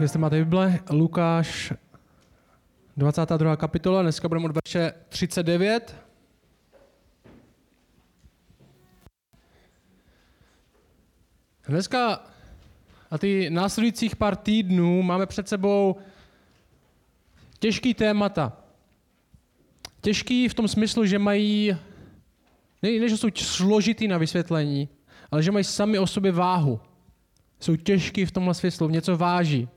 Jestli máte Bible, Lukáš 22. kapitola, dneska budeme od verše 39. Dneska a ty následujících pár týdnů máme před sebou těžký témata. Těžký v tom smyslu, že mají, ne že jsou složitý na vysvětlení, ale že mají sami o sobě váhu. Jsou těžký v tomhle smyslu, něco váží.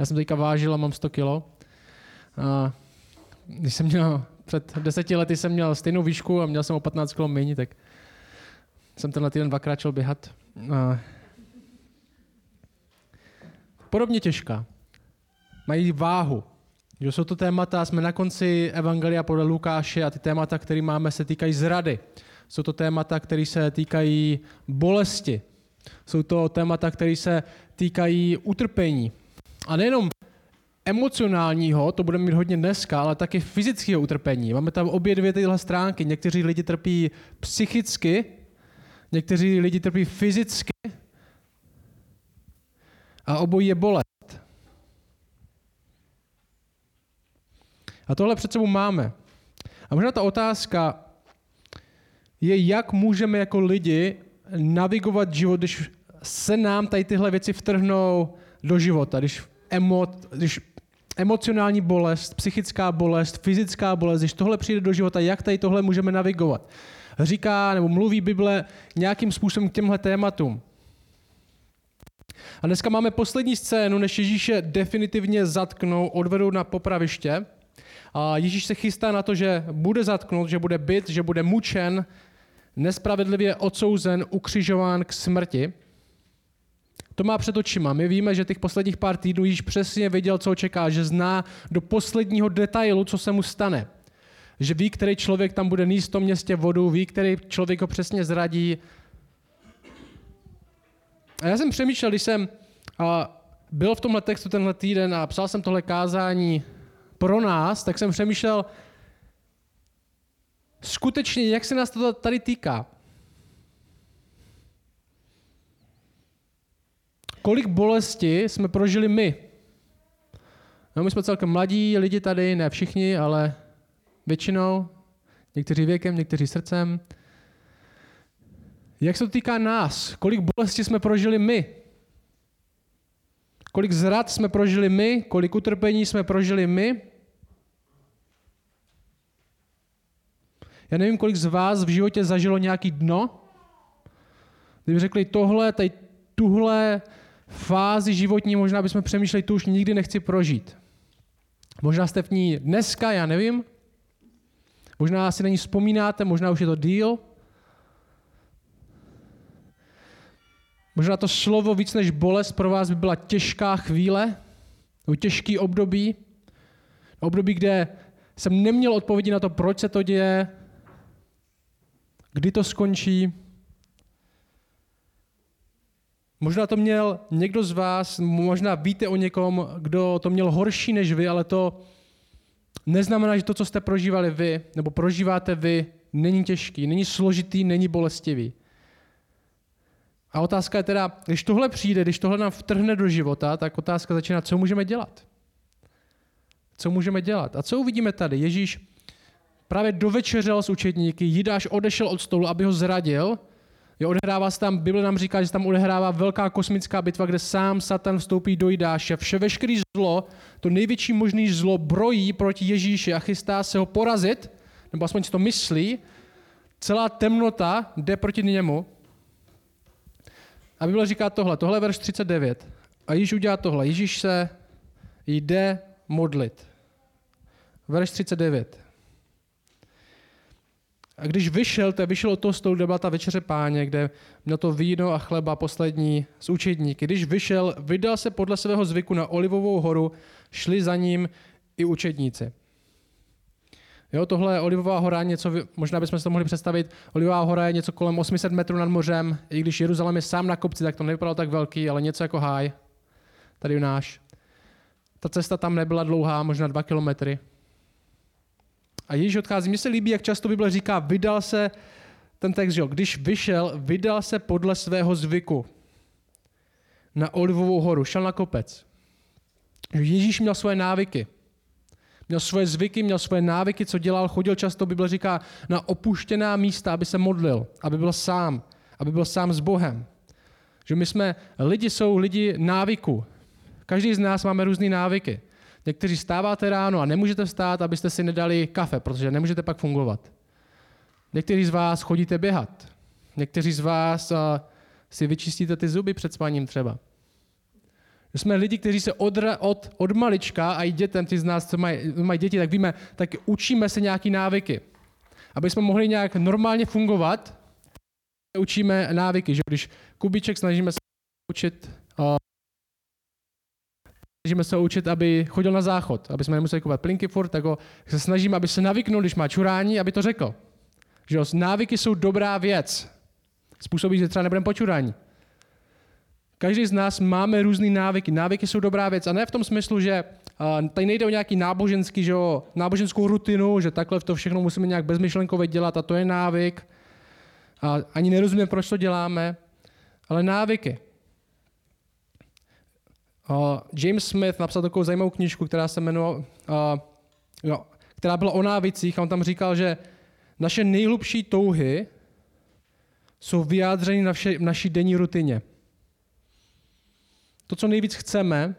Já jsem teďka vážil a mám 100 kilo. A když jsem měl, před deseti lety jsem měl stejnou výšku a měl jsem o 15 kilo méně, tak jsem tenhle týden dvakrát šel běhat. A podobně těžká. Mají váhu. Že jsou to témata, jsme na konci Evangelia podle Lukáše a ty témata, které máme, se týkají zrady. Jsou to témata, které se týkají bolesti. Jsou to témata, které se týkají utrpení. A nejenom emocionálního, to budeme mít hodně dneska, ale taky fyzického utrpení. Máme tam obě dvě tyhle stránky. Někteří lidi trpí psychicky, někteří lidi trpí fyzicky a obojí je bolest. A tohle před sebou máme. A možná ta otázka je, jak můžeme jako lidi navigovat život, když se nám tady tyhle věci vtrhnou do života, když, emo, když emocionální bolest, psychická bolest, fyzická bolest, když tohle přijde do života, jak tady tohle můžeme navigovat. Říká nebo mluví Bible nějakým způsobem k těmhle tématům. A dneska máme poslední scénu, než Ježíše definitivně zatknou, odvedou na popraviště. A Ježíš se chystá na to, že bude zatknout, že bude byt, že bude mučen, nespravedlivě odsouzen, ukřižován k smrti. To má před očima. My víme, že těch posledních pár týdnů již přesně věděl, co čeká, že zná do posledního detailu, co se mu stane. Že ví, který člověk tam bude níst v tom městě vodu, ví, který člověk ho přesně zradí. A já jsem přemýšlel, když jsem a byl v tomhle textu tenhle týden a psal jsem tohle kázání pro nás, tak jsem přemýšlel, skutečně, jak se nás to tady týká. Kolik bolesti jsme prožili my? No, my jsme celkem mladí lidi tady, ne všichni, ale většinou. Někteří věkem, někteří srdcem. Jak se to týká nás? Kolik bolesti jsme prožili my? Kolik zrad jsme prožili my? Kolik utrpení jsme prožili my? Já nevím, kolik z vás v životě zažilo nějaký dno. Kdyby řekli tohle, tady tuhle fázi životní, možná bychom přemýšleli, tu už nikdy nechci prožít. Možná jste v ní dneska, já nevím. Možná si na ní vzpomínáte, možná už je to díl. Možná to slovo víc než bolest pro vás by byla těžká chvíle, nebo těžký období. Období, kde jsem neměl odpovědi na to, proč se to děje, kdy to skončí. Možná to měl někdo z vás, možná víte o někom, kdo to měl horší než vy, ale to neznamená, že to, co jste prožívali vy, nebo prožíváte vy, není těžký, není složitý, není bolestivý. A otázka je teda, když tohle přijde, když tohle nám vtrhne do života, tak otázka začíná, co můžeme dělat. Co můžeme dělat? A co uvidíme tady? Ježíš právě dovečeřel s učedníky, Jidáš odešel od stolu, aby ho zradil. Je, odehrává se tam, Bible nám říká, že se tam odehrává velká kosmická bitva, kde sám Satan vstoupí do Jidáše. Vše veškerý zlo, to největší možný zlo brojí proti Ježíši a chystá se ho porazit, nebo aspoň si to myslí. Celá temnota jde proti němu. A Bible říká tohle, tohle je verš 39. A Ježíš udělá tohle. Ježíš se jde modlit. Verš 39. A když vyšel, to vyšel od toho stolu, kde byla ta večeře páně, kde měl to víno a chleba poslední z učedníky. Když vyšel, vydal se podle svého zvyku na Olivovou horu, šli za ním i učedníci. Jo, tohle je Olivová hora, něco, možná bychom si to mohli představit, Olivová hora je něco kolem 800 metrů nad mořem, i když Jeruzalém je sám na kopci, tak to nevypadalo tak velký, ale něco jako háj, tady u náš. Ta cesta tam nebyla dlouhá, možná dva kilometry. A Ježíš odchází. Mně se líbí, jak často Bible říká, vydal se, ten text, že když vyšel, vydal se podle svého zvyku na Olivovou horu, šel na kopec. Ježíš měl svoje návyky. Měl svoje zvyky, měl svoje návyky, co dělal, chodil často, Bible říká, na opuštěná místa, aby se modlil, aby byl sám, aby byl sám s Bohem. Že my jsme, lidi jsou lidi návyku. Každý z nás máme různé návyky. Někteří stáváte ráno a nemůžete vstát, abyste si nedali kafe, protože nemůžete pak fungovat. Někteří z vás chodíte běhat. Někteří z vás si vyčistíte ty zuby před spaním třeba. Jsme lidi, kteří se od, od, od malička a i dětem, ty z nás, co mají, mají děti, tak víme, tak učíme se nějaký návyky. Aby jsme mohli nějak normálně fungovat, učíme návyky. Že když Kubiček snažíme se učit, snažíme se učit, aby chodil na záchod, aby jsme nemuseli kupovat plinky furt, tak ho se snažíme, aby se navyknul, když má čurání, aby to řekl. Že jo, návyky jsou dobrá věc. Způsobí, že třeba nebudeme počurání. Každý z nás máme různé návyky. Návyky jsou dobrá věc. A ne v tom smyslu, že tady nejde o nějaký náboženský, že jo, náboženskou rutinu, že takhle to všechno musíme nějak bezmyšlenkově dělat a to je návyk. A ani nerozumíme, proč to děláme, ale návyky. Uh, James Smith napsal takovou zajímavou knižku, která se jmenovala, uh, jo, která byla o návicích a on tam říkal, že naše nejhlubší touhy jsou vyjádřeny na vše, v naší denní rutině. To, co nejvíc chceme,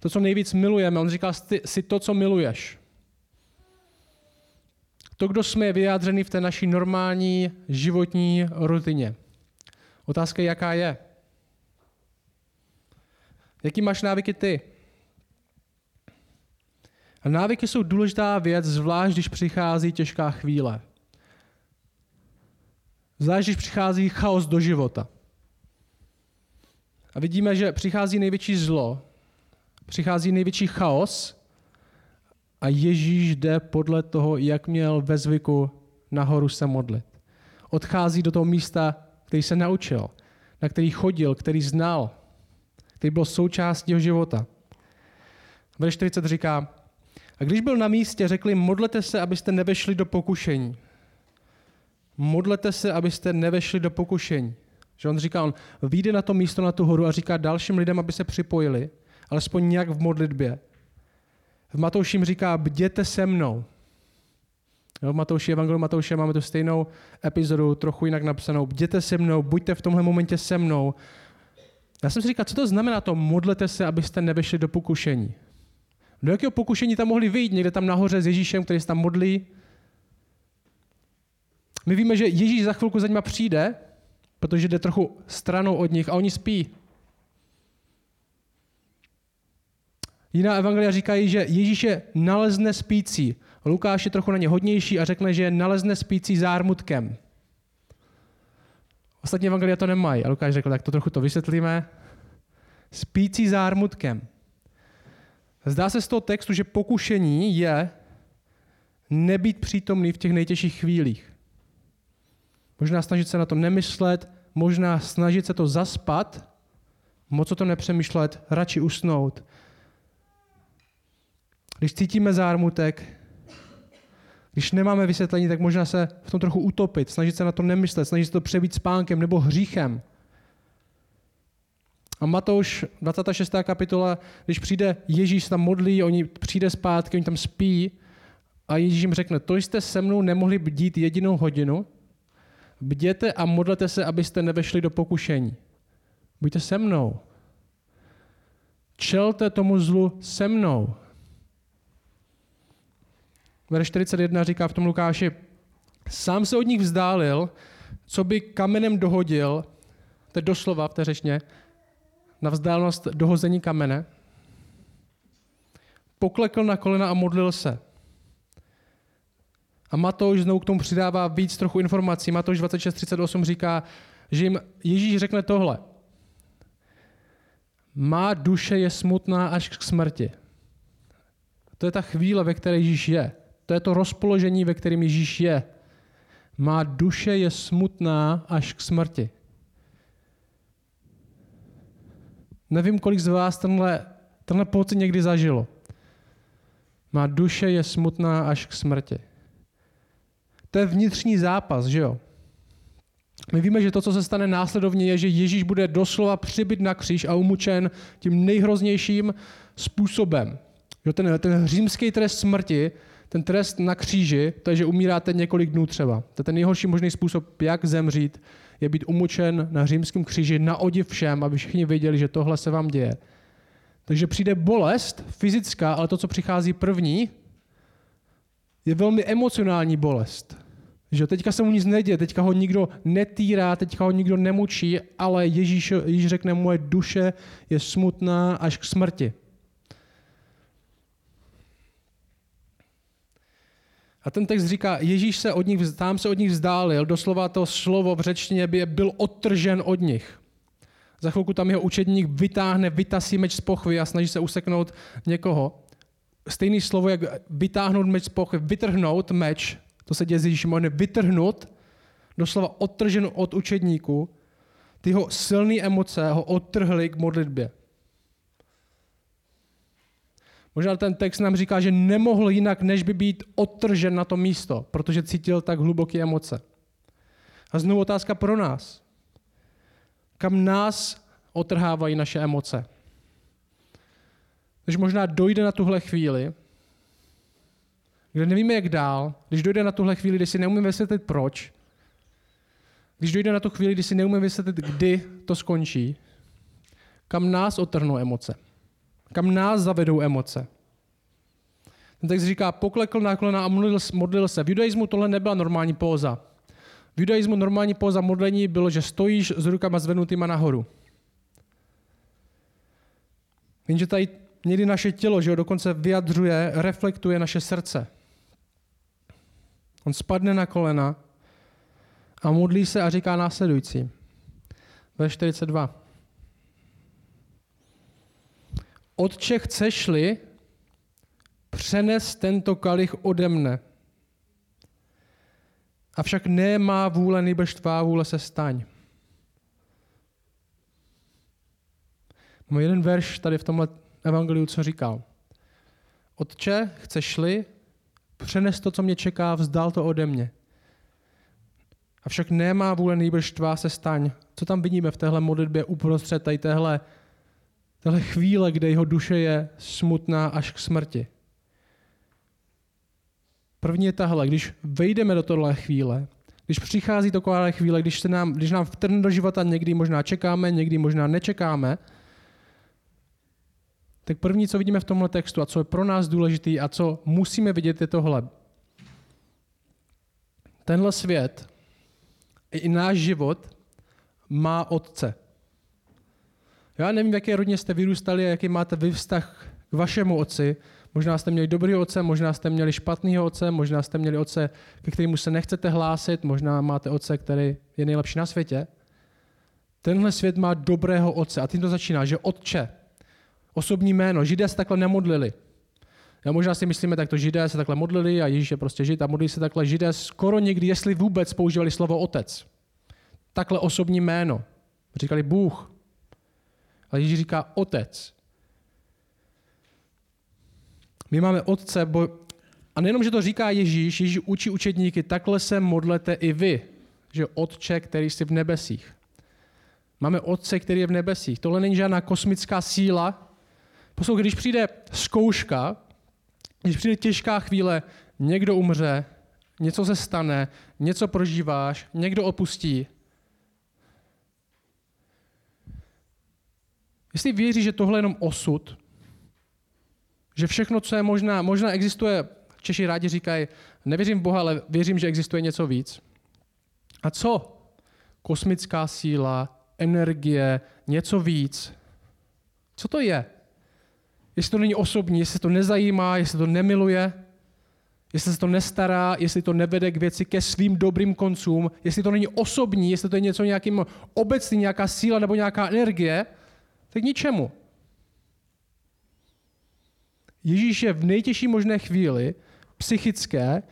to, co nejvíc milujeme, on říká si to, co miluješ. To, kdo jsme, je vyjádřený v té naší normální životní rutině. Otázka je, jaká je. Jaký máš návyky ty? A návyky jsou důležitá věc, zvlášť když přichází těžká chvíle. Zvlášť když přichází chaos do života. A vidíme, že přichází největší zlo, přichází největší chaos a Ježíš jde podle toho, jak měl ve zvyku nahoru se modlit. Odchází do toho místa, který se naučil, na který chodil, který znal, který byl součástí jeho života. Ve 40 říká, a když byl na místě, řekli, modlete se, abyste nevešli do pokušení. Modlete se, abyste nevešli do pokušení. Že on říká, on vyjde na to místo, na tu horu a říká dalším lidem, aby se připojili, alespoň nějak v modlitbě. V Matouším říká, bděte se mnou. Jo, v Matouši, Evangeliu Matouše máme tu stejnou epizodu, trochu jinak napsanou. Bděte se mnou, buďte v tomhle momentě se mnou. Já jsem si říkal, co to znamená to, modlete se, abyste nevešli do pokušení. Do jakého pokušení tam mohli vyjít? Někde tam nahoře s Ježíšem, který se tam modlí? My víme, že Ježíš za chvilku za nima přijde protože jde trochu stranou od nich a oni spí. Jiná evangelia říkají, že Ježíš je nalezne spící. Lukáš je trochu na ně hodnější a řekne, že je nalezne spící zármutkem. Ostatní evangelia to nemají. A Lukáš řekl, tak to trochu to vysvětlíme. Spící zármutkem. Zdá se z toho textu, že pokušení je nebýt přítomný v těch nejtěžších chvílích. Možná snažit se na to nemyslet, možná snažit se to zaspat, moc o tom nepřemýšlet, radši usnout. Když cítíme zármutek, když nemáme vysvětlení, tak možná se v tom trochu utopit, snažit se na to nemyslet, snažit se to přebít spánkem nebo hříchem. A Matouš, 26. kapitola, když přijde Ježíš tam modlí, oni přijde zpátky, oni tam spí a Ježíš jim řekne, to jste se mnou nemohli bdít jedinou hodinu, Bděte a modlete se, abyste nevešli do pokušení. Buďte se mnou. Čelte tomu zlu se mnou. Verš 41 říká v tom Lukáši, sám se od nich vzdálil, co by kamenem dohodil, to je doslova v té řečně, na vzdálenost dohození kamene, poklekl na kolena a modlil se. A Matouš znovu k tomu přidává víc trochu informací. Matouš 26.38 říká, že jim Ježíš řekne tohle. Má duše je smutná až k smrti. To je ta chvíle, ve které Ježíš je. To je to rozpoložení, ve kterém Ježíš je. Má duše je smutná až k smrti. Nevím, kolik z vás tenhle, tenhle pocit někdy zažilo. Má duše je smutná až k smrti. To je vnitřní zápas, že jo? My víme, že to, co se stane následovně, je, že Ježíš bude doslova přibyt na kříž a umučen tím nejhroznějším způsobem. Jo, ten, ten římský trest smrti, ten trest na kříži, to je, že umíráte několik dnů třeba. To je ten nejhorší možný způsob, jak zemřít, je být umučen na římském kříži na odiv všem, aby všichni věděli, že tohle se vám děje. Takže přijde bolest fyzická, ale to, co přichází první, je velmi emocionální bolest. Že teďka se mu nic neděje, teďka ho nikdo netýrá, teďka ho nikdo nemučí, ale Ježíš, Ježíš řekne, moje duše je smutná až k smrti. A ten text říká, Ježíš se od nich, tam se od nich vzdálil, doslova to slovo v řečtině by byl odtržen od nich. Za chvilku tam jeho učedník vytáhne, vytasí meč z pochvy a snaží se useknout někoho. Stejný slovo, jak vytáhnout meč z pochvy, vytrhnout meč, to se děje s Ježíšem, on je vytrhnut, doslova odtržen od učedníků. Ty jeho silné emoce ho odtrhly k modlitbě. Možná ten text nám říká, že nemohl jinak, než by být odtržen na to místo, protože cítil tak hluboké emoce. A znovu otázka pro nás. Kam nás otrhávají naše emoce? Když možná dojde na tuhle chvíli, kde nevíme, jak dál, když dojde na tuhle chvíli, kdy si neumíme vysvětlit proč, když dojde na tu chvíli, kdy si neumíme vysvětlit, kdy to skončí, kam nás otrhnou emoce. Kam nás zavedou emoce. Ten text říká, poklekl na kolena a modlil, modlil se. V judaismu tohle nebyla normální póza. V judaismu normální póza modlení bylo, že stojíš s rukama zvednutýma nahoru. Jenže tady někdy naše tělo, že ho dokonce vyjadřuje, reflektuje naše srdce. On spadne na kolena a modlí se a říká následující. Ve 42. Otče, chceš-li, přenes tento kalich ode mne. Avšak ne má vůle, nejbrž tvá vůle se staň. Mám jeden verš tady v tomhle evangeliu, co říkal. Otče, chceš-li, přenes to, co mě čeká, vzdal to ode mě. Avšak nemá vůle nejbrž tvá se staň. Co tam vidíme v téhle modlitbě uprostřed tady téhle Tahle chvíle, kde jeho duše je smutná až k smrti. První je tahle, když vejdeme do tohle chvíle, když přichází taková chvíle, když, se nám, když nám vtrhne do života někdy možná čekáme, někdy možná nečekáme, tak první, co vidíme v tomhle textu a co je pro nás důležitý a co musíme vidět, je tohle. Tenhle svět i náš život má otce. Já nevím, v jaké rodině jste vyrůstali a jaký máte vy vztah k vašemu otci. Možná jste měli dobrý otce, možná jste měli špatného otce, možná jste měli otce, ke kterému se nechcete hlásit, možná máte otce, který je nejlepší na světě. Tenhle svět má dobrého otce a tím to začíná, že otče, osobní jméno, židé se takhle nemodlili. Já možná si myslíme, tak to židé se takhle modlili a Ježíš je prostě žid a modlí se takhle židé skoro někdy, jestli vůbec používali slovo otec. Takhle osobní jméno. Říkali Bůh, ale Ježíš říká otec. My máme otce, bo... a nejenom, že to říká Ježíš, Ježíš učí učedníky, takhle se modlete i vy, že otče, který jsi v nebesích. Máme otce, který je v nebesích. Tohle není žádná kosmická síla. Poslouchej, když přijde zkouška, když přijde těžká chvíle, někdo umře, něco se stane, něco prožíváš, někdo opustí, Jestli věří, že tohle je jenom osud, že všechno, co je možná, možná existuje, Češi rádi říkají, nevěřím v Boha, ale věřím, že existuje něco víc. A co? Kosmická síla, energie, něco víc. Co to je? Jestli to není osobní, jestli to nezajímá, jestli to nemiluje, jestli se to nestará, jestli to nevede k věci ke svým dobrým koncům, jestli to není osobní, jestli to je něco nějakým obecný, nějaká síla nebo nějaká energie, tak ničemu. Ježíš je v nejtěžší možné chvíli psychické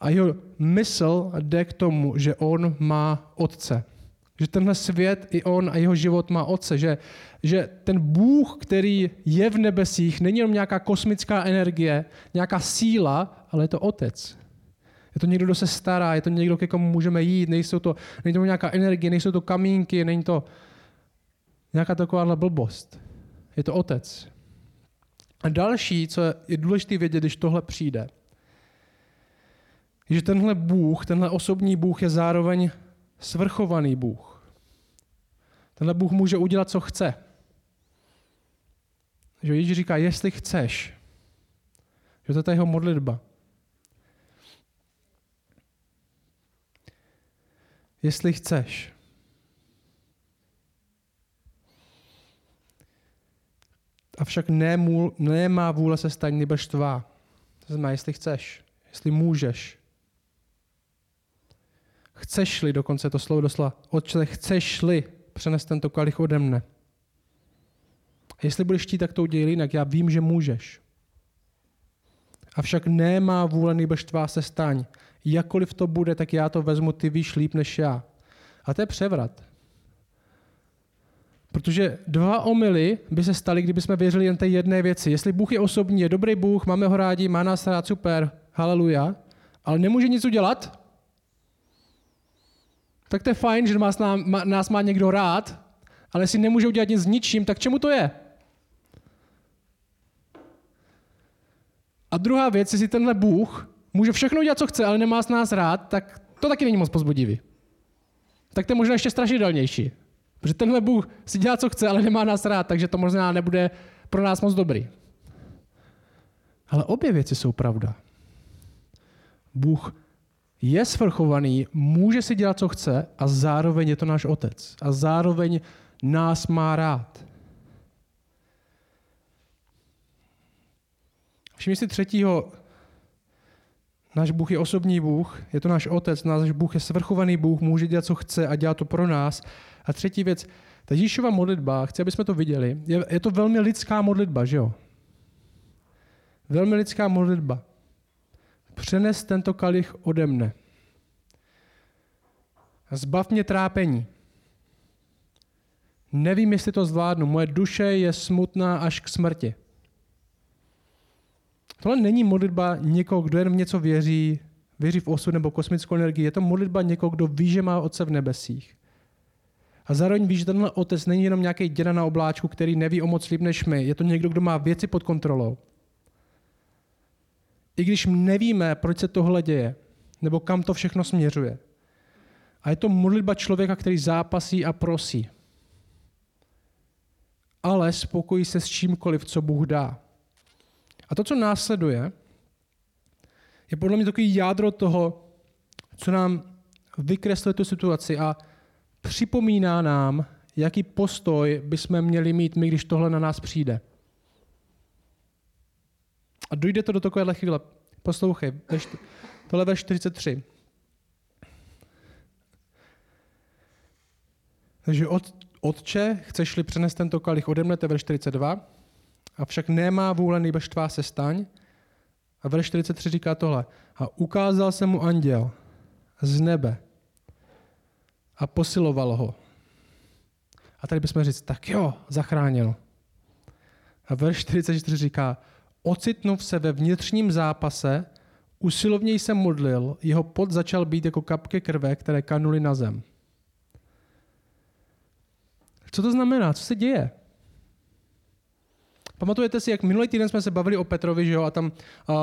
a jeho mysl jde k tomu, že on má otce. Že tenhle svět i on a jeho život má otce. Že, že ten Bůh, který je v nebesích, není jenom nějaká kosmická energie, nějaká síla, ale je to otec. Je to někdo, kdo se stará, je to někdo, ke komu můžeme jít, nejsou to, není to nějaká energie, nejsou to kamínky, není to nějaká takováhle blbost. Je to otec. A další, co je důležité vědět, když tohle přijde, je, že tenhle Bůh, tenhle osobní Bůh je zároveň svrchovaný Bůh. Tenhle Bůh může udělat, co chce. Že Ježíš říká, jestli chceš. Že to je ta jeho modlitba. Jestli chceš. Avšak ne, můl, ne má vůle se staň, nebož tvá. To znamená, jestli chceš, jestli můžeš. Chceš-li, dokonce to slovo doslova, odčele, chceš-li přenes tento kalich ode mne. A jestli budeš chtít, tak to udělej jinak. Já vím, že můžeš. Avšak nemá vůle, nebož tvá se staň. Jakkoliv to bude, tak já to vezmu, ty víš líp než já. A to je převrat. Protože dva omily by se staly, kdyby jsme věřili jen té jedné věci. Jestli Bůh je osobní, je dobrý Bůh, máme ho rádi, má nás rád, super, haleluja, ale nemůže nic udělat, tak to je fajn, že nás, má, nás má někdo rád, ale jestli nemůže udělat nic s ničím, tak čemu to je? A druhá věc, jestli tenhle Bůh může všechno udělat, co chce, ale nemá s nás rád, tak to taky není moc pozbudivý. Tak to je možná ještě strašidelnější. Protože tenhle Bůh si dělá, co chce, ale nemá nás rád, takže to možná nebude pro nás moc dobrý. Ale obě věci jsou pravda. Bůh je svrchovaný, může si dělat, co chce a zároveň je to náš otec. A zároveň nás má rád. Všimni si třetího. Náš Bůh je osobní Bůh, je to náš otec, náš Bůh je svrchovaný Bůh, může dělat, co chce a dělá to pro nás. A třetí věc, ta Ježíšova modlitba, chci, aby jsme to viděli, je, je to velmi lidská modlitba, že jo? Velmi lidská modlitba. Přenes tento kalich ode mne. Zbav mě trápení. Nevím, jestli to zvládnu. Moje duše je smutná až k smrti. Tohle není modlitba někoho, kdo jen v něco věří, věří v osud nebo kosmickou energii. Je to modlitba někoho, kdo ví, že má Otce v nebesích. A zároveň ví, že tenhle otec není jenom nějaký děda na obláčku, který neví o moc líp než my. Je to někdo, kdo má věci pod kontrolou. I když nevíme, proč se tohle děje, nebo kam to všechno směřuje. A je to modlitba člověka, který zápasí a prosí. Ale spokojí se s čímkoliv, co Bůh dá. A to, co následuje, je podle mě takový jádro toho, co nám vykresluje tu situaci a připomíná nám, jaký postoj bychom měli mít my, když tohle na nás přijde. A dojde to do takovéhle chvíle. Poslouchej, tohle ve 43. Takže od, Otče, chceš-li přenést tento kalich ode mne, to je ve 42, avšak nemá vůle nejbrž tvá se staň. A ve 43 říká tohle. A ukázal se mu anděl z nebe a posiloval ho. A tady bychom říct, tak jo, zachránil. A verš 44 říká, ocitnув se ve vnitřním zápase, usilovněji se modlil, jeho pot začal být jako kapky krve, které kanuly na zem. Co to znamená? Co se děje? Pamatujete si, jak minulý týden jsme se bavili o Petrovi, že jo, a tam uh,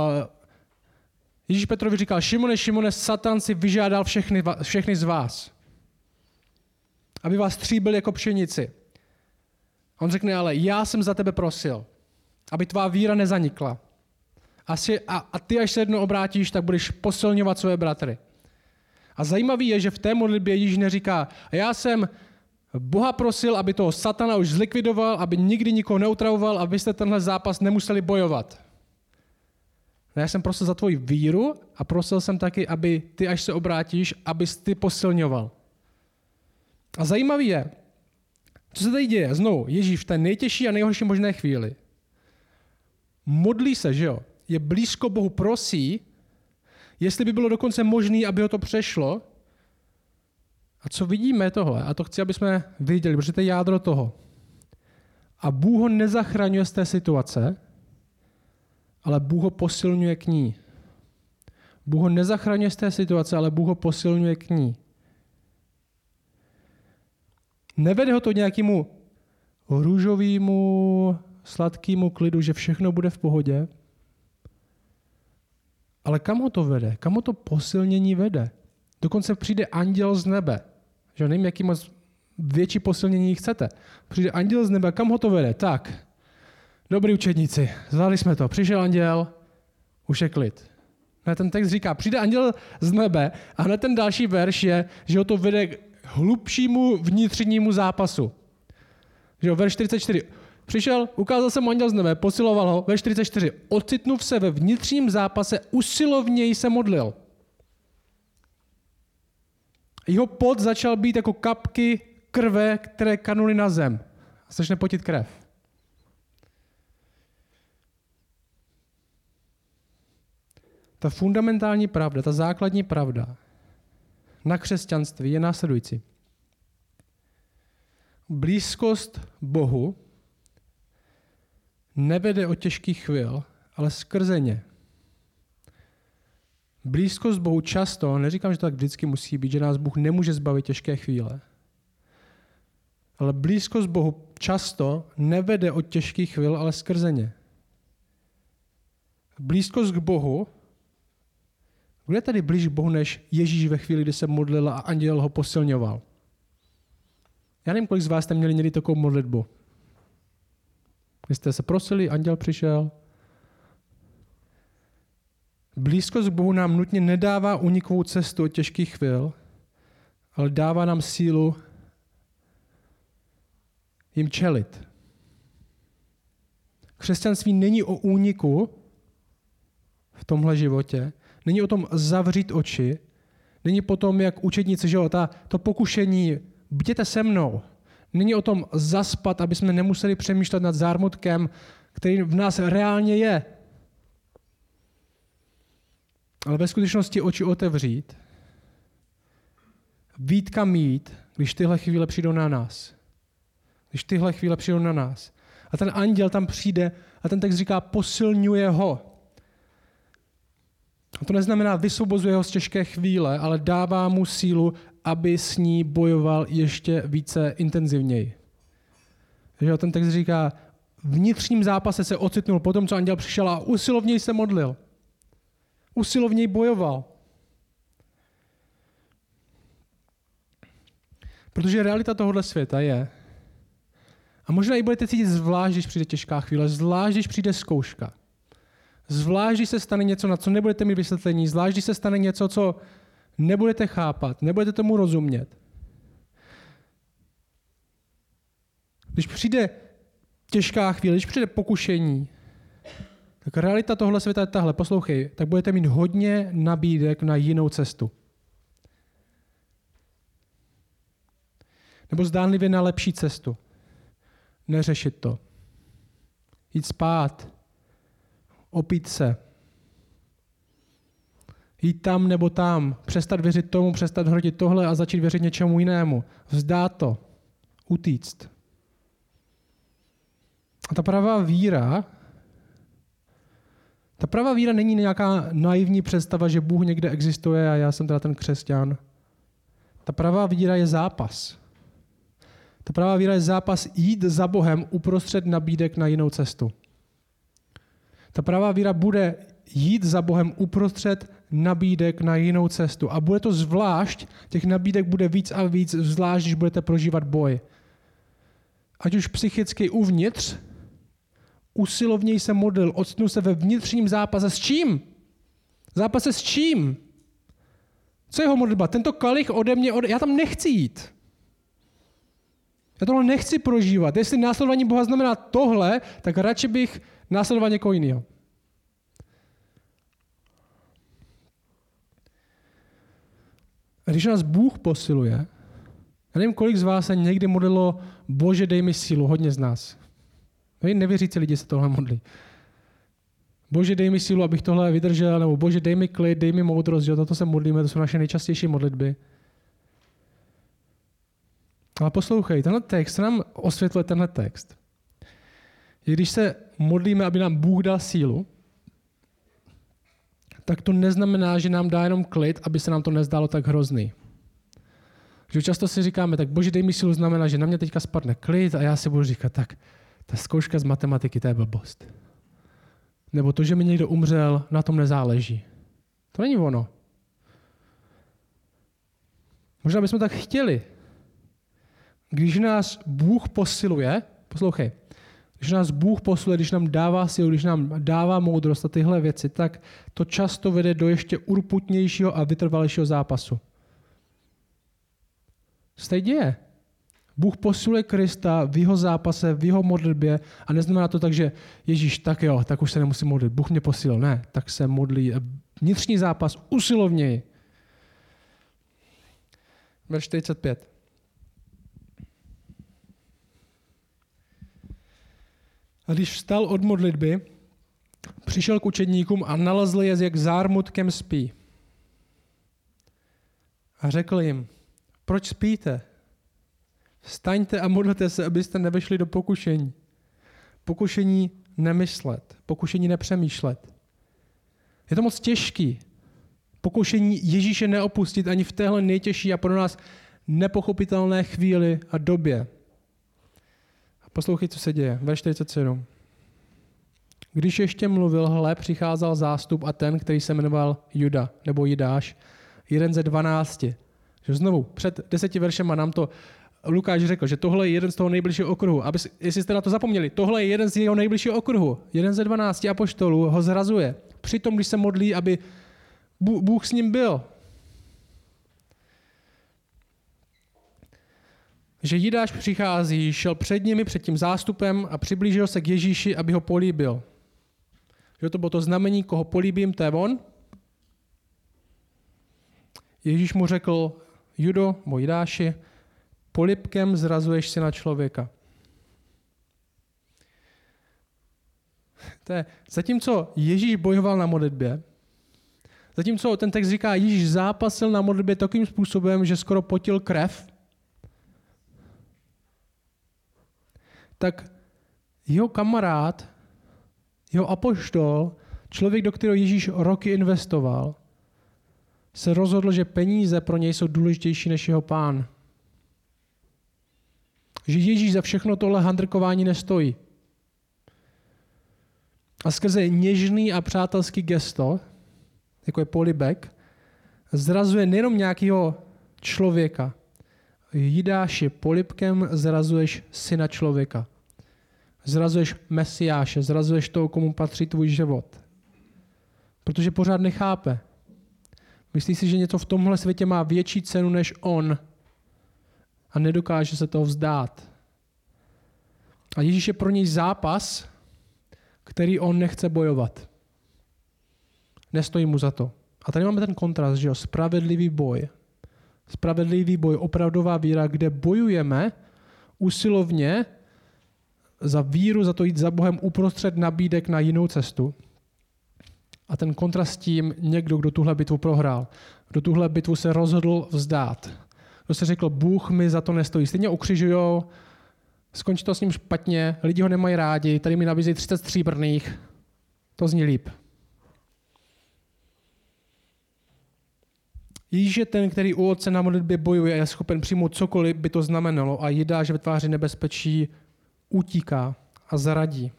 Ježíš Petrovi říkal, Šimone, Šimone, Satan si vyžádal všechny, všechny z vás. Aby vás tříbil jako pšenici. On řekne, ale já jsem za tebe prosil, aby tvá víra nezanikla. A, si, a, a ty, až se jednou obrátíš, tak budeš posilňovat své bratry. A zajímavý je, že v té modlitbě Ježíš neříká, já jsem Boha prosil, aby toho satana už zlikvidoval, aby nikdy nikoho neutravoval, abyste tenhle zápas nemuseli bojovat. Já jsem prosil za tvoji víru a prosil jsem taky, aby ty, až se obrátíš, abys ty posilňoval. A zajímavý je, co se tady děje? Znovu, Ježíš v té nejtěžší a nejhorší možné chvíli. Modlí se, že jo? Je blízko Bohu, prosí, jestli by bylo dokonce možné, aby ho to přešlo, a co vidíme tohle? A to chci, aby jsme viděli, protože to je jádro toho. A Bůh ho nezachraňuje z té situace, ale Bůh ho posilňuje k ní. Bůh ho nezachraňuje z té situace, ale Bůh ho posilňuje k ní. Nevede ho to nějakému růžovému, sladkému klidu, že všechno bude v pohodě. Ale kam ho to vede? Kam ho to posilnění vede? Dokonce přijde anděl z nebe. Že nevím, jaký moc větší posilnění chcete. Přijde anděl z nebe, kam ho to vede? Tak, dobrý učedníci, zvládli jsme to. Přišel anděl, už je klid. Ne, ten text říká, přijde anděl z nebe a hned ten další verš je, že ho to vede hlubšímu vnitřnímu zápasu. Že jo, verš 44. Přišel, ukázal se mu anděl z nebe, posiloval ho, verš 44. Ocitnuv se ve vnitřním zápase, usilovněji se modlil. Jeho pot začal být jako kapky krve, které kanuly na zem. A začne potit krev. Ta fundamentální pravda, ta základní pravda na křesťanství je následující. Blízkost Bohu nevede od těžkých chvil, ale skrze ně. Blízkost Bohu často, neříkám, že to tak vždycky musí být, že nás Bůh nemůže zbavit těžké chvíle, ale blízkost Bohu často nevede od těžkých chvil, ale skrze ně. Blízkost k Bohu, kdo je tady blíž Bohu než Ježíš ve chvíli, kdy se modlil a anděl ho posilňoval? Já nevím, kolik z vás jste měli někdy takovou modlitbu. Když jste se prosili, anděl přišel. Blízkost k Bohu nám nutně nedává unikovou cestu od těžkých chvil, ale dává nám sílu jim čelit. Křesťanství není o úniku v tomhle životě, není o tom zavřít oči, není potom, jak učedníci, že jo, ta, to pokušení, bděte se mnou, není o tom zaspat, aby jsme nemuseli přemýšlet nad zármutkem, který v nás reálně je. Ale ve skutečnosti oči otevřít, vít kam když tyhle chvíle přijdou na nás když tyhle chvíle přijdou na nás. A ten anděl tam přijde a ten text říká, posilňuje ho. A to neznamená, vysvobozuje ho z těžké chvíle, ale dává mu sílu, aby s ní bojoval ještě více intenzivněji. Že ten text říká, vnitřním zápase se ocitnul po tom, co anděl přišel a usilovněji se modlil. Usilovněji bojoval. Protože realita tohohle světa je, a možná i budete cítit zvlášť, když přijde těžká chvíle, zvlášť, když přijde zkouška. Zvlášť, když se stane něco, na co nebudete mít vysvětlení, zvlášť, když se stane něco, co nebudete chápat, nebudete tomu rozumět. Když přijde těžká chvíle, když přijde pokušení, tak realita tohle světa je tahle. Poslouchej, tak budete mít hodně nabídek na jinou cestu. Nebo zdánlivě na lepší cestu neřešit to. Jít spát, opít se, jít tam nebo tam, přestat věřit tomu, přestat hrodit tohle a začít věřit něčemu jinému. Vzdát to, utíct. A ta pravá víra, ta pravá víra není nějaká naivní představa, že Bůh někde existuje a já jsem teda ten křesťan. Ta pravá víra je zápas. Ta pravá víra je zápas jít za Bohem uprostřed nabídek na jinou cestu. Ta pravá víra bude jít za Bohem uprostřed nabídek na jinou cestu. A bude to zvlášť, těch nabídek bude víc a víc, zvlášť, když budete prožívat boj. Ať už psychicky uvnitř, usilovněji se modlil, odstnu se ve vnitřním zápase. S čím? Zápase s čím? Co je jeho modlitba? Tento kalich ode mě, ode... já tam nechci jít. Já tohle nechci prožívat. Jestli následování Boha znamená tohle, tak radši bych následoval někoho jiného. Když nás Bůh posiluje, já nevím, kolik z vás se někdy modlilo, bože, dej mi sílu, hodně z nás. Vy nevěřící lidi se tohle modlí. Bože, dej mi sílu, abych tohle vydržel, nebo bože, dej mi klid, dej mi moudrost, že toto se modlíme, to jsou naše nejčastější modlitby. Ale poslouchej, tenhle text nám osvětluje tenhle text. Když se modlíme, aby nám Bůh dal sílu, tak to neznamená, že nám dá jenom klid, aby se nám to nezdálo tak hrozný. Že často si říkáme, tak bože, dej mi sílu znamená, že na mě teďka spadne klid a já si budu říkat, tak ta zkouška z matematiky, to je blbost. Nebo to, že mi někdo umřel, na tom nezáleží. To není ono. Možná bychom tak chtěli. Když nás Bůh posiluje, poslouchej, když nás Bůh posiluje, když nám dává sílu, když nám dává moudrost a tyhle věci, tak to často vede do ještě urputnějšího a vytrvalejšího zápasu. Se děje? Bůh posiluje Krista v jeho zápase, v jeho modlitbě a neznamená to tak, že Ježíš, tak jo, tak už se nemusí modlit. Bůh mě posílil. Ne, tak se modlí. Vnitřní zápas usilovněji. Verš 45. A když vstal od modlitby, přišel k učedníkům a nalezl je, jak zármutkem spí. A řekl jim, proč spíte? Staňte a modlete se, abyste nevešli do pokušení. Pokušení nemyslet, pokušení nepřemýšlet. Je to moc těžký. Pokušení Ježíše neopustit ani v téhle nejtěžší a pro nás nepochopitelné chvíli a době. Poslouchej, co se děje. Ve 47. Když ještě mluvil, hle, přicházel zástup a ten, který se jmenoval Juda, nebo Jidáš, jeden ze dvanácti. Znovu, před deseti veršema nám to Lukáš řekl, že tohle je jeden z toho nejbližšího okruhu. Aby, jestli jste na to zapomněli, tohle je jeden z jeho nejbližšího okruhu. Jeden ze dvanácti apoštolů ho zrazuje. Přitom, když se modlí, aby Bůh s ním byl. Že Jidáš přichází, šel před nimi, před tím zástupem a přiblížil se k Ježíši, aby ho políbil. Že to bylo to znamení, koho políbím, to je on. Ježíš mu řekl, Judo, můj Jidáši, polipkem zrazuješ si na člověka. To je, zatímco Ježíš bojoval na modlitbě, zatímco ten text říká, Ježíš zápasil na modlitbě takovým způsobem, že skoro potil krev, tak jeho kamarád, jeho apoštol, člověk, do kterého Ježíš roky investoval, se rozhodl, že peníze pro něj jsou důležitější než jeho pán. Že Ježíš za všechno tohle handrkování nestojí. A skrze něžný a přátelský gesto, jako je polibek, zrazuje nejenom nějakého člověka. Jidáši, polibkem zrazuješ syna člověka. Zrazuješ mesiáše, zrazuješ toho, komu patří tvůj život. Protože pořád nechápe. Myslí si, že něco v tomhle světě má větší cenu než on a nedokáže se toho vzdát. A Ježíš je pro něj zápas, který on nechce bojovat. Nestojí mu za to. A tady máme ten kontrast, že jo, spravedlivý boj. Spravedlivý boj, opravdová víra, kde bojujeme usilovně za víru, za to jít za Bohem uprostřed nabídek na jinou cestu. A ten kontrast s tím někdo, kdo tuhle bitvu prohrál, kdo tuhle bitvu se rozhodl vzdát. Kdo se řekl, Bůh mi za to nestojí. Stejně ukřižujou, skončí to s ním špatně, lidi ho nemají rádi, tady mi nabízejí 30 stříbrných. To zní líp. Ježíš je ten, který u otce na modlitbě bojuje a je schopen přijmout cokoliv by to znamenalo a jídá, že vytváří nebezpečí, utíká a zaradí.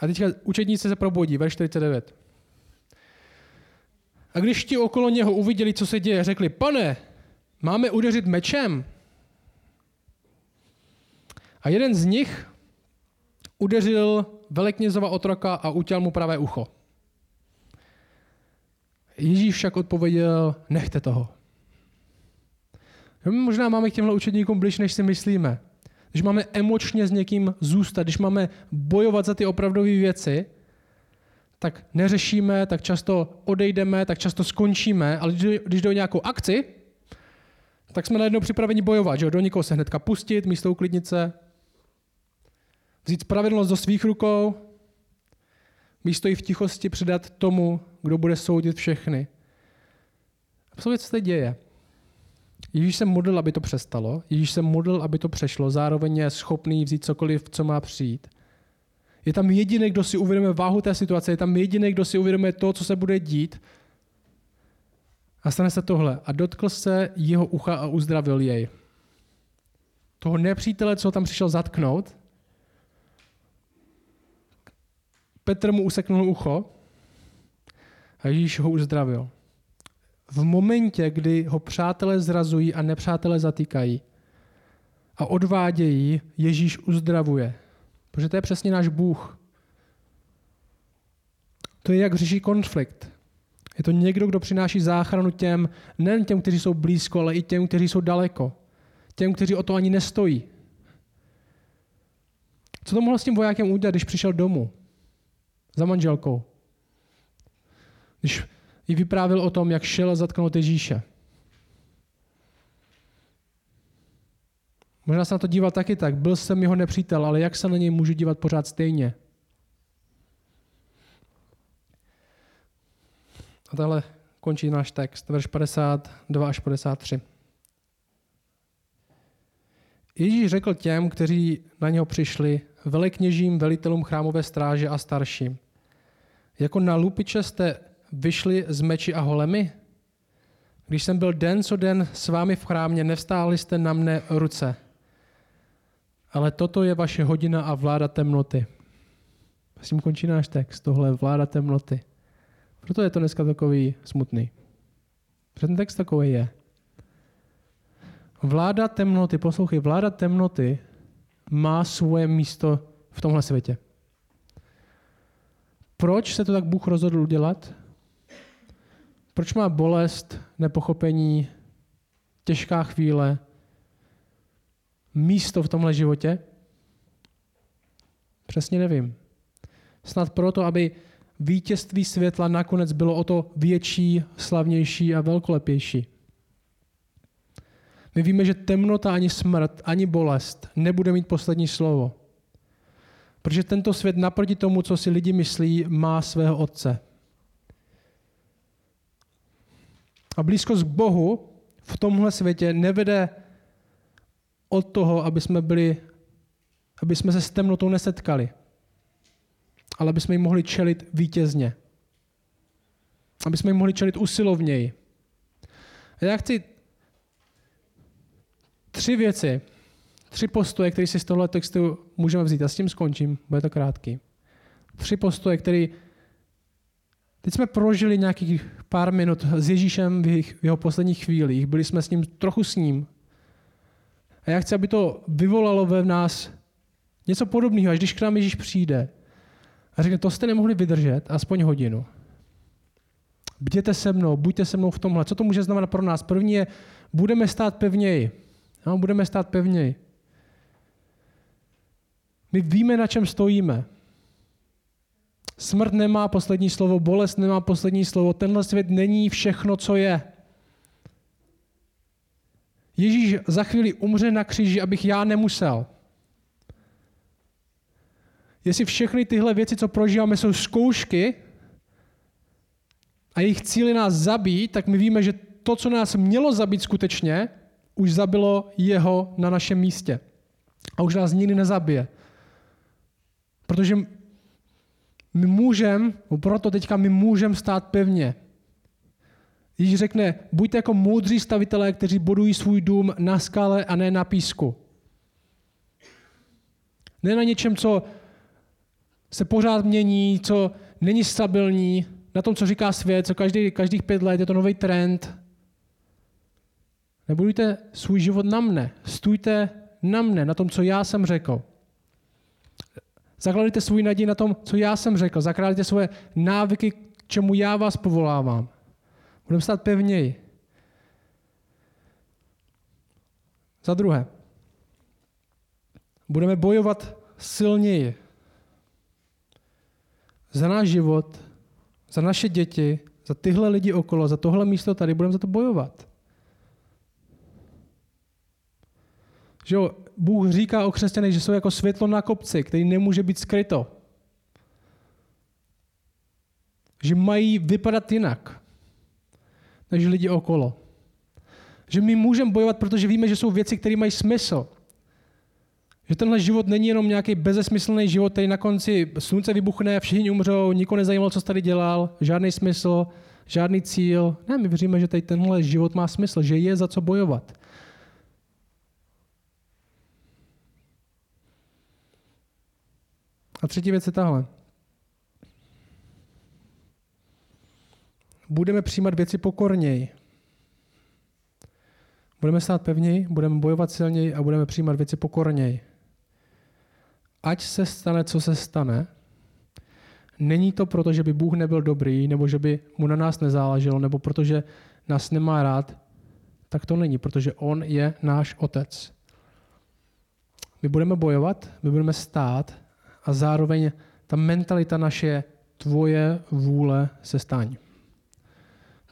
A teďka učedníci se probudí, ve 49. A když ti okolo něho uviděli, co se děje, řekli, pane, máme udeřit mečem? A jeden z nich udeřil veleknězova otroka a utěl mu pravé ucho. Ježíš však odpověděl, nechte toho. Možná máme k těmhle učedníkům blíž, než si myslíme když máme emočně s někým zůstat, když máme bojovat za ty opravdové věci, tak neřešíme, tak často odejdeme, tak často skončíme, ale když do nějakou akci, tak jsme najednou připraveni bojovat, že do někoho se hnedka pustit, místo uklidnice, vzít spravedlnost do svých rukou, místo ji v tichosti předat tomu, kdo bude soudit všechny. A co se děje? Ježíš se modlil, aby to přestalo. Ježíš se modlil, aby to přešlo. Zároveň je schopný vzít cokoliv, co má přijít. Je tam jediný, kdo si uvědomuje váhu té situace, je tam jediný, kdo si uvědomuje to, co se bude dít. A stane se tohle. A dotkl se jeho ucha a uzdravil jej. Toho nepřítele, co tam přišel zatknout, Petr mu useknul ucho a Ježíš ho uzdravil. V momentě, kdy ho přátelé zrazují a nepřátelé zatýkají a odvádějí, Ježíš uzdravuje. Protože to je přesně náš Bůh. To je, jak řeší konflikt. Je to někdo, kdo přináší záchranu těm, nejen těm, kteří jsou blízko, ale i těm, kteří jsou daleko. Těm, kteří o to ani nestojí. Co to mohlo s tím vojákem udělat, když přišel domů? Za manželkou. Když jí vyprávěl o tom, jak šel zatknout Ježíše. Možná se na to díval taky tak. Byl jsem jeho nepřítel, ale jak se na něj můžu dívat pořád stejně? A tahle končí náš text, verš 52 až 53. Ježíš řekl těm, kteří na něho přišli, velekněžím, velitelům chrámové stráže a starším. Jako na lupiče jste vyšli z meči a holemi? Když jsem byl den co den s vámi v chrámě, nevstáli jste na mne ruce. Ale toto je vaše hodina a vláda temnoty. S tím končí náš text, tohle vláda temnoty. Proto je to dneska takový smutný. Protože ten text takový je. Vláda temnoty, poslouchej, vláda temnoty má svoje místo v tomhle světě. Proč se to tak Bůh rozhodl udělat? Proč má bolest, nepochopení, těžká chvíle místo v tomhle životě? Přesně nevím. Snad proto, aby vítězství světla nakonec bylo o to větší, slavnější a velkolepější. My víme, že temnota ani smrt, ani bolest nebude mít poslední slovo. Protože tento svět naproti tomu, co si lidi myslí, má svého otce. A blízkost k Bohu v tomhle světě nevede od toho, aby jsme byli, aby jsme se s temnotou nesetkali, ale aby jsme jim mohli čelit vítězně. Aby jsme jim mohli čelit usilovněji. A já chci tři věci, tři postoje, které si z tohle textu můžeme vzít. A s tím skončím, bude to krátký. Tři postoje, které Teď jsme prožili nějakých pár minut s Ježíšem v, jeho posledních chvílích. Byli jsme s ním, trochu s ním. A já chci, aby to vyvolalo ve nás něco podobného, až když k nám Ježíš přijde a řekne, to jste nemohli vydržet, aspoň hodinu. Bděte se mnou, buďte se mnou v tomhle. Co to může znamenat pro nás? První je, budeme stát pevněji. No, budeme stát pevněji. My víme, na čem stojíme. Smrt nemá poslední slovo, bolest nemá poslední slovo, tenhle svět není všechno, co je. Ježíš za chvíli umře na kříži, abych já nemusel. Jestli všechny tyhle věci, co prožíváme, jsou zkoušky a jejich cíly nás zabít, tak my víme, že to, co nás mělo zabít skutečně, už zabilo jeho na našem místě. A už nás nikdy nezabije. Protože my můžeme, proto teďka my můžeme stát pevně. Ježíš řekne, buďte jako moudří stavitelé, kteří budují svůj dům na skale a ne na písku. Ne na něčem, co se pořád mění, co není stabilní, na tom, co říká svět, co každý, každých pět let je to nový trend. Nebudujte svůj život na mne. Stůjte na mne, na tom, co já jsem řekl. Zakládejte svůj naději na tom, co já jsem řekl. Zakládejte svoje návyky, k čemu já vás povolávám. Budeme stát pevněji. Za druhé, budeme bojovat silněji. Za náš život, za naše děti, za tyhle lidi okolo, za tohle místo tady, budeme za to bojovat. Že jo, Bůh říká o křesťanech, že jsou jako světlo na kopci, který nemůže být skryto. Že mají vypadat jinak než lidi okolo. Že my můžeme bojovat, protože víme, že jsou věci, které mají smysl. Že tenhle život není jenom nějaký bezesmyslný život, který na konci slunce vybuchne, všichni umřou, nikoho nezajímalo, co jsi tady dělal, žádný smysl, žádný cíl. Ne, my věříme, že tady tenhle život má smysl, že je za co bojovat. A třetí věc je tahle. Budeme přijímat věci pokorněji. Budeme stát pevněji, budeme bojovat silněji a budeme přijímat věci pokorněji. Ať se stane, co se stane, není to proto, že by Bůh nebyl dobrý, nebo že by mu na nás nezáleželo, nebo protože nás nemá rád, tak to není, protože On je náš Otec. My budeme bojovat, my budeme stát a zároveň ta mentalita naše tvoje vůle se staň.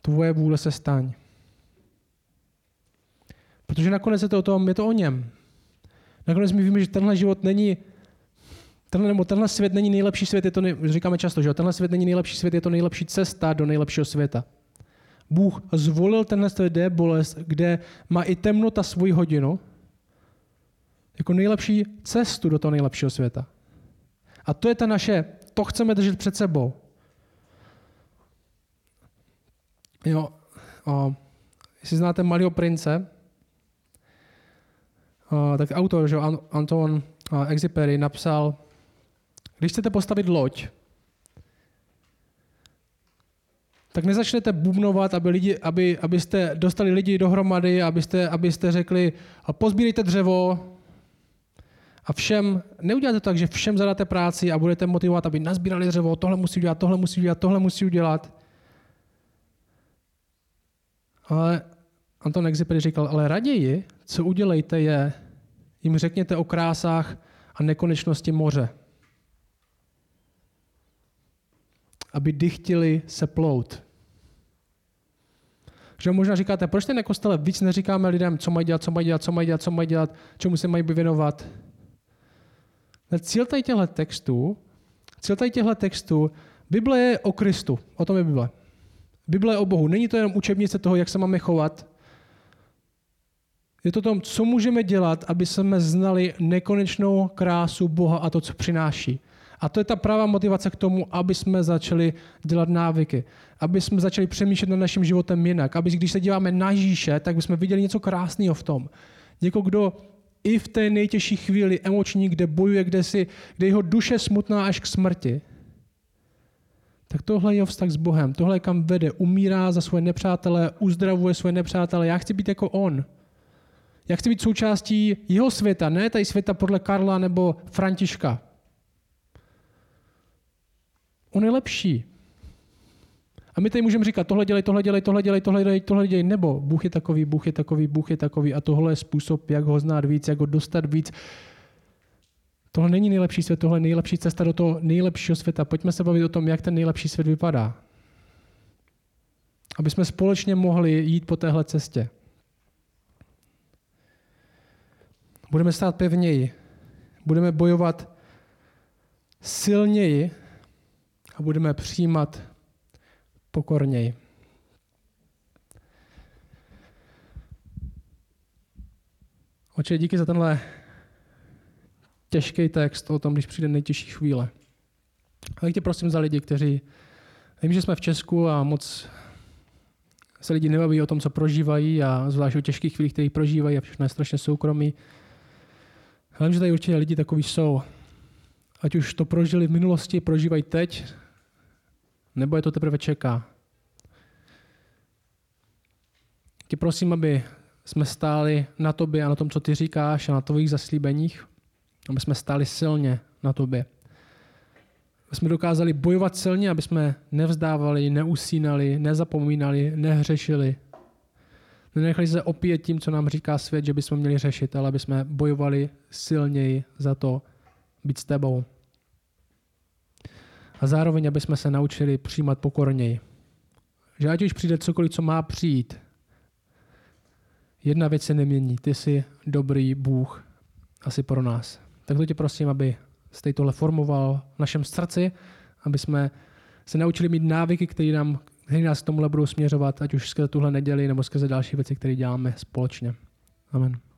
Tvoje vůle se staň. Protože nakonec je to o tom, je to o něm. Nakonec my víme, že tenhle život není, tenhle, nebo tenhle svět není nejlepší svět, je to nej, říkáme často, že tenhle svět není nejlepší svět, je to nejlepší cesta do nejlepšího světa. Bůh zvolil tenhle svět, kde je bolest, kde má i temnota svoji hodinu, jako nejlepší cestu do toho nejlepšího světa. A to je ta naše, to chceme držet před sebou. Jo, o, jestli znáte Malého prince, o, tak autor, že Anton Exupery napsal, když chcete postavit loď, tak nezačnete bubnovat, aby lidi, aby, abyste dostali lidi dohromady, abyste, abyste řekli, pozbírejte dřevo, a všem, neuděláte to tak, že všem zadáte práci a budete motivovat, aby nazbírali dřevo, tohle musí udělat, tohle musí udělat, tohle musí udělat. Ale Anton Exupery říkal, ale raději, co udělejte je, jim řekněte o krásách a nekonečnosti moře. Aby dychtili se plout. Že možná říkáte, proč ten kostele víc neříkáme lidem, co mají dělat, co mají dělat, co mají dělat, co mají dělat, čemu se mají věnovat. Cíl tady těchto textů, cíl tady těchto textů, Bible je o Kristu, o tom je Bible. Bible je o Bohu. Není to jenom učebnice toho, jak se máme chovat. Je to tom, co můžeme dělat, aby jsme znali nekonečnou krásu Boha a to, co přináší. A to je ta pravá motivace k tomu, aby jsme začali dělat návyky. Aby jsme začali přemýšlet nad naším životem jinak. Aby když se díváme na Ježíše, tak bychom viděli něco krásného v tom. Někoho, kdo i v té nejtěžší chvíli emoční, kde bojuje, kde, si, kde jeho duše smutná až k smrti, tak tohle je vztah s Bohem. Tohle je kam vede. Umírá za svoje nepřátele, uzdravuje svoje nepřátele. Já chci být jako on. Já chci být součástí jeho světa, ne tady světa podle Karla nebo Františka. On je lepší. A my tady můžeme říkat, tohle dělej, tohle dělej, tohle dělej, tohle dělej, tohle dělej, nebo Bůh je takový, Bůh je takový, Bůh je takový a tohle je způsob, jak ho znát víc, jak ho dostat víc. Tohle není nejlepší svět, tohle je nejlepší cesta do toho nejlepšího světa. Pojďme se bavit o tom, jak ten nejlepší svět vypadá. Aby jsme společně mohli jít po téhle cestě. Budeme stát pevněji. Budeme bojovat silněji a budeme přijímat pokorněji. Oče, díky za tenhle těžký text o tom, když přijde nejtěžší chvíle. Ale tě prosím za lidi, kteří, vím, že jsme v Česku a moc se lidi nebaví o tom, co prožívají a zvlášť o těžkých chvílích, které prožívají a všechno je strašně soukromí. Ale vím, že tady určitě lidi takový jsou. Ať už to prožili v minulosti, prožívají teď, nebo je to teprve čeká? Ti prosím, aby jsme stáli na tobě a na tom, co ty říkáš a na tvých zaslíbeních, aby jsme stáli silně na tobě. Aby jsme dokázali bojovat silně, aby jsme nevzdávali, neusínali, nezapomínali, nehřešili. Nenechali se opět tím, co nám říká svět, že bychom měli řešit, ale aby jsme bojovali silněji za to být s tebou a zároveň, aby jsme se naučili přijímat pokorněji. Že ať už přijde cokoliv, co má přijít, jedna věc se nemění. Ty jsi dobrý Bůh asi pro nás. Tak to tě prosím, aby jste tohle formoval v našem srdci, aby jsme se naučili mít návyky, které, nám, které nás k tomuhle budou směřovat, ať už skrze tuhle neděli nebo skrze další věci, které děláme společně. Amen.